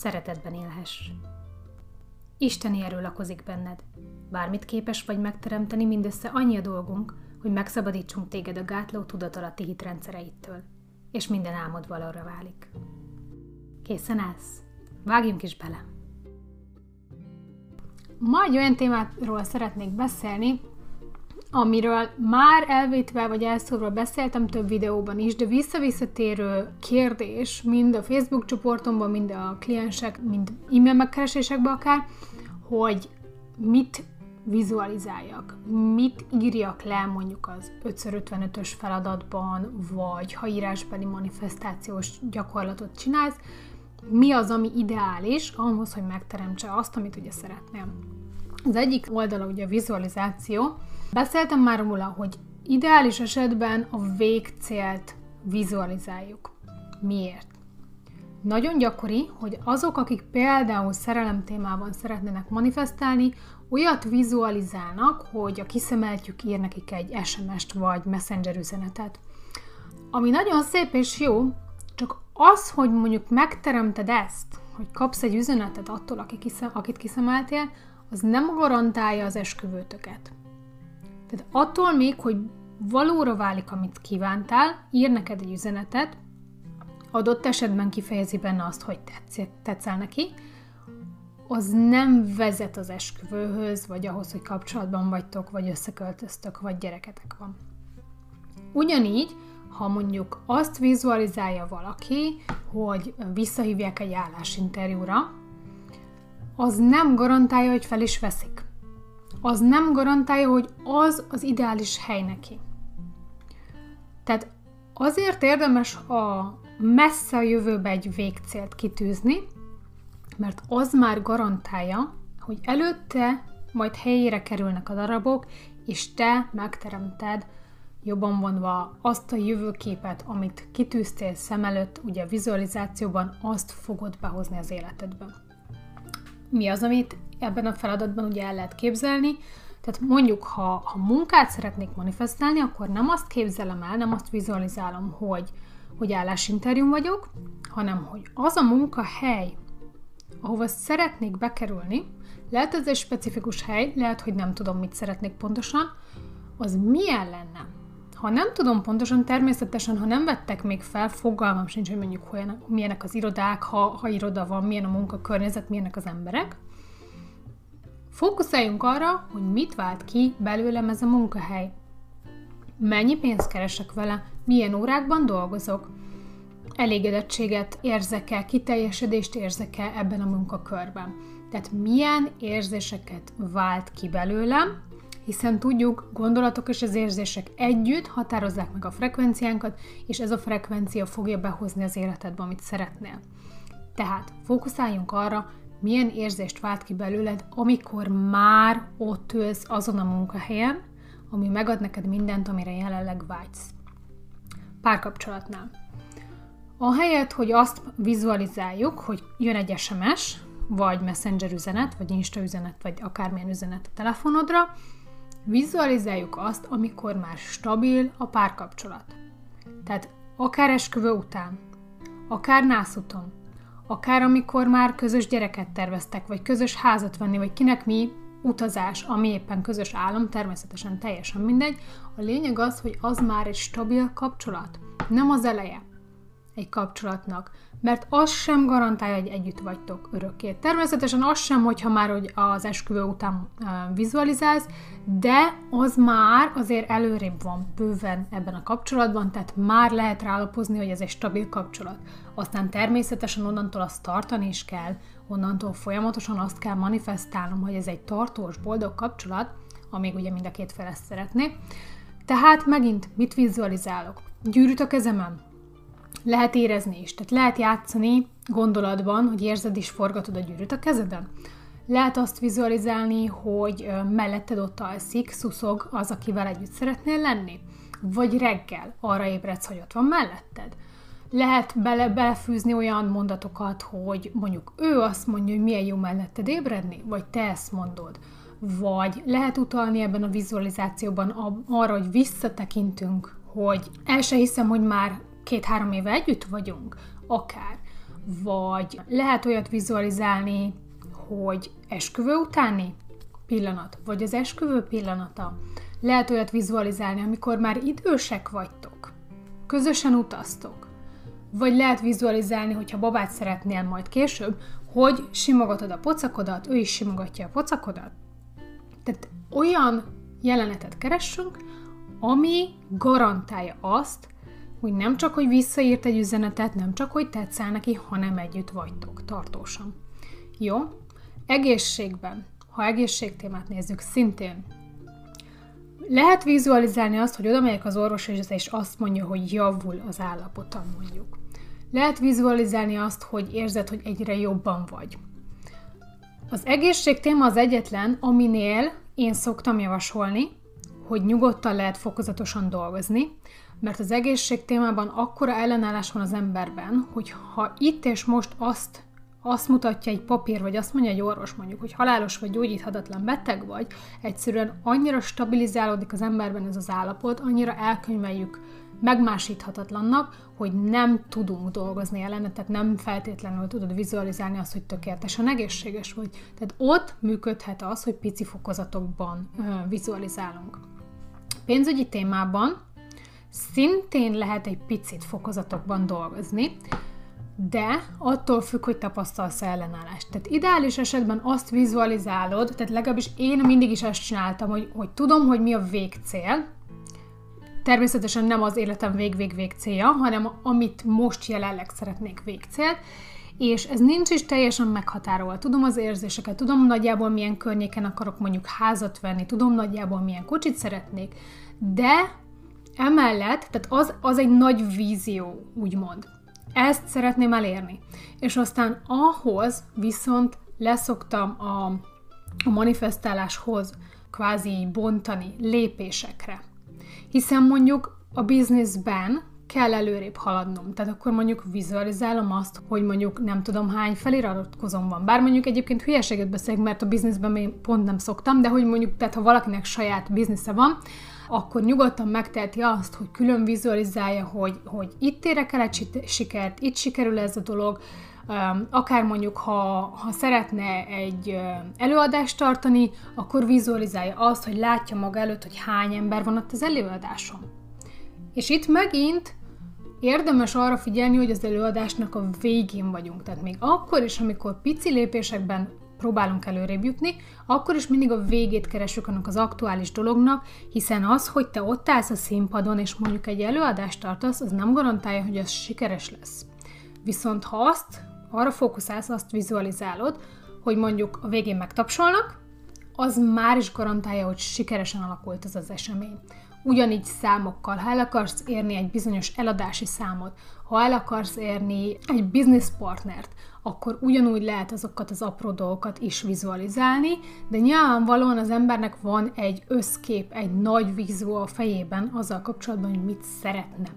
szeretetben élhess. Isteni erő lakozik benned. Bármit képes vagy megteremteni, mindössze annyi a dolgunk, hogy megszabadítsunk téged a gátló tudatalatti hitrendszereittől, és minden álmod valóra válik. Készen állsz? Vágjunk is bele! Ma egy olyan témáról szeretnék beszélni, amiről már elvétve vagy elszórva beszéltem több videóban is, de visszavisszatérő kérdés, mind a Facebook csoportomban, mind a kliensek, mind e-mail megkeresésekben akár, hogy mit vizualizáljak, mit írjak le mondjuk az 5x55-ös feladatban, vagy ha írásbeli manifestációs gyakorlatot csinálsz, mi az, ami ideális ahhoz, hogy megteremtse azt, amit ugye szeretnél. Az egyik oldala ugye a vizualizáció, Beszéltem már róla, hogy ideális esetben a végcélt vizualizáljuk. Miért? Nagyon gyakori, hogy azok, akik például szerelem témában szeretnének manifestálni, olyat vizualizálnak, hogy a kiszemeltjük ír nekik egy SMS-t vagy messenger üzenetet. Ami nagyon szép és jó, csak az, hogy mondjuk megteremted ezt, hogy kapsz egy üzenetet attól, akit kiszemeltél, az nem garantálja az esküvőtöket. Tehát attól még, hogy valóra válik, amit kívántál, ír neked egy üzenetet, adott esetben kifejezi benne azt, hogy tetsz, tetszel neki, az nem vezet az esküvőhöz, vagy ahhoz, hogy kapcsolatban vagytok, vagy összeköltöztök, vagy gyereketek van. Ugyanígy, ha mondjuk azt vizualizálja valaki, hogy visszahívják egy állásinterjúra, az nem garantálja, hogy fel is veszik az nem garantálja, hogy az az ideális hely neki. Tehát azért érdemes a messze a jövőbe egy végcélt kitűzni, mert az már garantálja, hogy előtte majd helyére kerülnek a darabok, és te megteremted jobban mondva azt a jövőképet, amit kitűztél szem előtt, ugye a vizualizációban, azt fogod behozni az életedbe. Mi az, amit ebben a feladatban ugye el lehet képzelni. Tehát mondjuk, ha, ha munkát szeretnék manifestálni, akkor nem azt képzelem el, nem azt vizualizálom, hogy, hogy állásinterjún vagyok, hanem hogy az a munkahely, ahova szeretnék bekerülni, lehet ez egy specifikus hely, lehet, hogy nem tudom, mit szeretnék pontosan, az milyen lenne? Ha nem tudom pontosan, természetesen, ha nem vettek még fel, fogalmam sincs, hogy mondjuk hogy milyenek az irodák, ha, ha iroda van, milyen a munkakörnyezet, milyenek az emberek, Fókuszáljunk arra, hogy mit vált ki belőlem ez a munkahely. Mennyi pénzt keresek vele, milyen órákban dolgozok, elégedettséget érzek-e, kiteljesedést érzek-e ebben a munkakörben. Tehát milyen érzéseket vált ki belőlem, hiszen tudjuk, gondolatok és az érzések együtt határozzák meg a frekvenciánkat, és ez a frekvencia fogja behozni az életedbe, amit szeretnél. Tehát fókuszáljunk arra, milyen érzést vált ki belőled, amikor már ott ülsz azon a munkahelyen, ami megad neked mindent, amire jelenleg vágysz. Párkapcsolatnál. Ahelyett, hogy azt vizualizáljuk, hogy jön egy SMS, vagy messenger üzenet, vagy insta üzenet, vagy akármilyen üzenet a telefonodra, vizualizáljuk azt, amikor már stabil a párkapcsolat. Tehát akár esküvő után, akár nászuton, akár amikor már közös gyereket terveztek, vagy közös házat venni, vagy kinek mi utazás, ami éppen közös állam, természetesen teljesen mindegy. A lényeg az, hogy az már egy stabil kapcsolat, nem az eleje. Egy kapcsolatnak, mert az sem garantálja, hogy együtt vagytok örökké. Természetesen az sem, hogyha már hogy az esküvő után vizualizálsz, de az már azért előrébb van bőven ebben a kapcsolatban, tehát már lehet rálapozni, hogy ez egy stabil kapcsolat. Aztán természetesen onnantól azt tartani is kell, onnantól folyamatosan azt kell manifestálnom, hogy ez egy tartós, boldog kapcsolat, amíg ugye mind a két fel ezt szeretné. Tehát megint mit vizualizálok? Gyűrűt a kezemen, lehet érezni is, tehát lehet játszani gondolatban, hogy érzed is forgatod a gyűrűt a kezeden. Lehet azt vizualizálni, hogy melletted ott alszik, szuszog az, akivel együtt szeretnél lenni. Vagy reggel arra ébredsz, hogy ott van melletted. Lehet bele, belefűzni olyan mondatokat, hogy mondjuk ő azt mondja, hogy milyen jó melletted ébredni, vagy te ezt mondod. Vagy lehet utalni ebben a vizualizációban arra, hogy visszatekintünk, hogy el se hiszem, hogy már két-három éve együtt vagyunk, akár. Vagy lehet olyat vizualizálni, hogy esküvő utáni pillanat, vagy az esküvő pillanata. Lehet olyat vizualizálni, amikor már idősek vagytok, közösen utaztok. Vagy lehet vizualizálni, hogyha babát szeretnél majd később, hogy simogatod a pocakodat, ő is simogatja a pocakodat. Tehát olyan jelenetet keressünk, ami garantálja azt, hogy nem csak, hogy visszaírt egy üzenetet, nem csak, hogy tetszel neki, hanem együtt vagytok tartósan. Jó? Egészségben, ha egészségtémát nézzük, szintén lehet vizualizálni azt, hogy oda megyek az orvoshoz, és azt mondja, hogy javul az állapotom, mondjuk. Lehet vizualizálni azt, hogy érzed, hogy egyre jobban vagy. Az egészség téma az egyetlen, aminél én szoktam javasolni, hogy nyugodtan lehet fokozatosan dolgozni, mert az egészség témában akkora ellenállás van az emberben, hogy ha itt és most azt azt mutatja egy papír, vagy azt mondja egy orvos mondjuk, hogy halálos vagy gyógyíthatatlan beteg vagy, egyszerűen annyira stabilizálódik az emberben ez az állapot, annyira elkönyveljük megmásíthatatlannak, hogy nem tudunk dolgozni ellene, tehát nem feltétlenül tudod vizualizálni azt, hogy tökéletesen egészséges vagy. Tehát ott működhet az, hogy pici fokozatokban ö, vizualizálunk. Pénzügyi témában Szintén lehet egy picit fokozatokban dolgozni, de attól függ, hogy tapasztalsz ellenállást. Tehát ideális esetben azt vizualizálod, tehát legalábbis én mindig is ezt csináltam, hogy, hogy tudom, hogy mi a végcél, természetesen nem az életem vég-vég-vég célja, hanem amit most jelenleg szeretnék végcélt, és ez nincs is teljesen meghatárolva. Tudom az érzéseket, tudom nagyjából milyen környéken akarok mondjuk házat venni, tudom nagyjából milyen kocsit szeretnék, de Emellett, tehát az, az egy nagy vízió, úgymond. Ezt szeretném elérni. És aztán ahhoz viszont leszoktam a, a manifestáláshoz kvázi bontani lépésekre. Hiszen mondjuk a bizniszben kell előrébb haladnom. Tehát akkor mondjuk vizualizálom azt, hogy mondjuk nem tudom hány feliratkozom van. Bár mondjuk egyébként hülyeséget beszélek, mert a bizniszben még pont nem szoktam, de hogy mondjuk, tehát ha valakinek saját biznisze van, akkor nyugodtan megteheti azt, hogy külön vizualizálja, hogy, hogy itt érek el egy sikert, itt sikerül ez a dolog, akár mondjuk, ha, ha szeretne egy előadást tartani, akkor vizualizálja azt, hogy látja maga előtt, hogy hány ember van ott az előadáson. És itt megint érdemes arra figyelni, hogy az előadásnak a végén vagyunk. Tehát még akkor is, amikor pici lépésekben próbálunk előrébb jutni, akkor is mindig a végét keresünk annak az aktuális dolognak, hiszen az, hogy te ott állsz a színpadon, és mondjuk egy előadást tartasz, az nem garantálja, hogy az sikeres lesz. Viszont ha azt, arra fókuszálsz, azt vizualizálod, hogy mondjuk a végén megtapsolnak, az már is garantálja, hogy sikeresen alakult ez az esemény. Ugyanígy számokkal, ha el akarsz érni egy bizonyos eladási számot, ha el akarsz érni egy business partnert, akkor ugyanúgy lehet azokat az apró dolgokat is vizualizálni, de nyilvánvalóan az embernek van egy összkép, egy nagy vízó a fejében azzal kapcsolatban, hogy mit szeretne.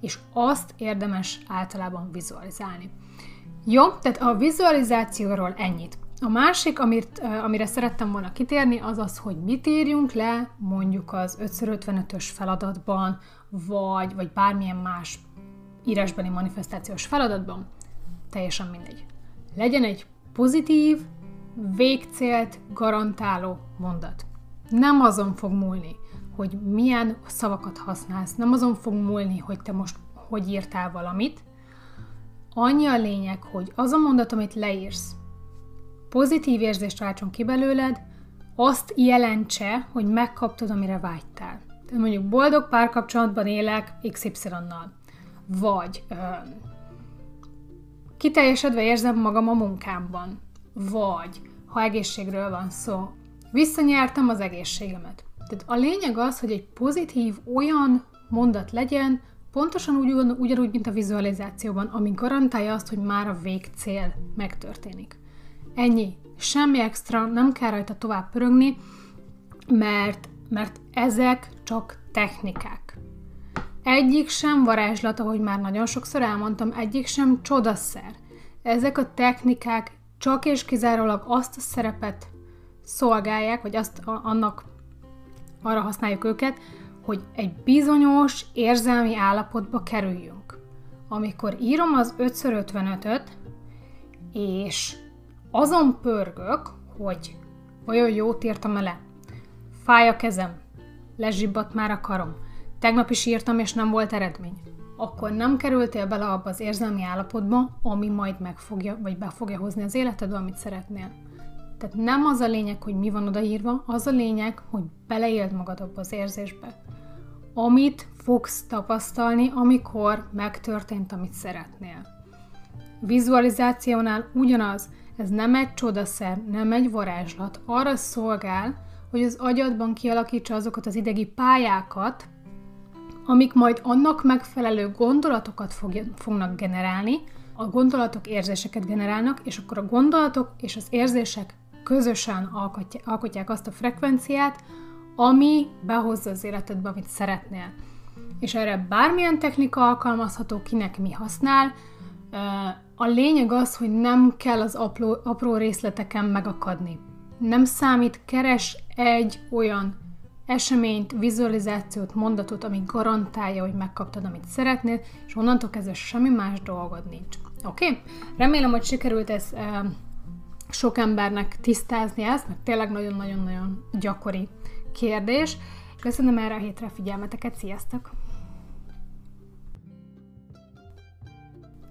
És azt érdemes általában vizualizálni. Jó, tehát a vizualizációról ennyit. A másik, amit, amire szerettem volna kitérni, az az, hogy mit írjunk le mondjuk az 5x55-ös feladatban, vagy, vagy bármilyen más írásbeli manifestációs feladatban teljesen mindegy. Legyen egy pozitív, végcélt garantáló mondat. Nem azon fog múlni, hogy milyen szavakat használsz, nem azon fog múlni, hogy te most hogy írtál valamit, annyi a lényeg, hogy az a mondat, amit leírsz, pozitív érzést váltson ki belőled, azt jelentse, hogy megkaptad, amire vágytál. Tehát mondjuk boldog párkapcsolatban élek XY-nal. Vagy ö, kiteljesedve érzem magam a munkámban. Vagy, ha egészségről van szó, visszanyertem az egészségemet. Tehát a lényeg az, hogy egy pozitív olyan mondat legyen, pontosan úgy, ugyanúgy, mint a vizualizációban, ami garantálja azt, hogy már a végcél megtörténik. Ennyi. Semmi extra, nem kell rajta tovább pörögni, mert, mert ezek csak technikák. Egyik sem varázslat, ahogy már nagyon sokszor elmondtam, egyik sem csodaszer. Ezek a technikák csak és kizárólag azt a szerepet szolgálják, vagy azt a, annak arra használjuk őket, hogy egy bizonyos érzelmi állapotba kerüljünk. Amikor írom az 5x55-öt, és azon pörgök, hogy olyan jót írtam le, fáj a kezem, lezsibbadt már a karom, tegnap is írtam, és nem volt eredmény, akkor nem kerültél bele abba az érzelmi állapotba, ami majd megfogja, vagy be fogja hozni az életedbe, amit szeretnél. Tehát nem az a lényeg, hogy mi van odaírva, az a lényeg, hogy beleéld magad abba az érzésbe. Amit fogsz tapasztalni, amikor megtörtént, amit szeretnél. Vizualizációnál ugyanaz, ez nem egy csodaszer, nem egy varázslat, arra szolgál, hogy az agyadban kialakítsa azokat az idegi pályákat, amik majd annak megfelelő gondolatokat fognak generálni, a gondolatok érzéseket generálnak, és akkor a gondolatok és az érzések közösen alkotják azt a frekvenciát, ami behozza az életedbe, amit szeretnél. És erre bármilyen technika alkalmazható, kinek mi használ, a lényeg az, hogy nem kell az apró, apró részleteken megakadni. Nem számít, keres egy olyan eseményt, vizualizációt, mondatot, ami garantálja, hogy megkaptad, amit szeretnél, és onnantól kezdve semmi más dolgod nincs. Oké? Okay? Remélem, hogy sikerült ez e, sok embernek tisztázni ezt, mert tényleg nagyon-nagyon-nagyon gyakori kérdés. Köszönöm erre a hétre a figyelmeteket, sziasztok!